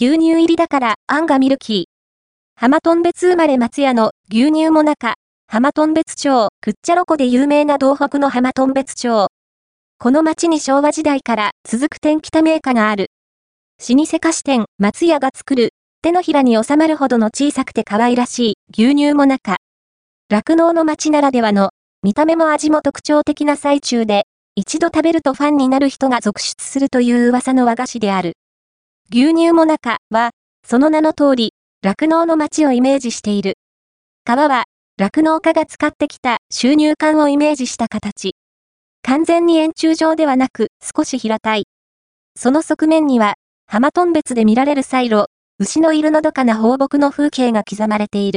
牛乳入りだから、あんがミルキー。浜トン別生まれ松屋の牛乳も中、浜トン別町、くっちゃろこで有名な道北の浜トン別町。この町に昭和時代から続く天北メーカーがある。老舗菓子店、松屋が作る、手のひらに収まるほどの小さくて可愛らしい牛乳も中。酪農の町ならではの、見た目も味も特徴的な最中で、一度食べるとファンになる人が続出するという噂の和菓子である。牛乳もなかは、その名の通り、酪農の町をイメージしている。川は、酪農家が使ってきた収入管をイメージした形。完全に円柱状ではなく、少し平たい。その側面には、浜トン別で見られるサイロ、牛のいるのどかな放牧の風景が刻まれている。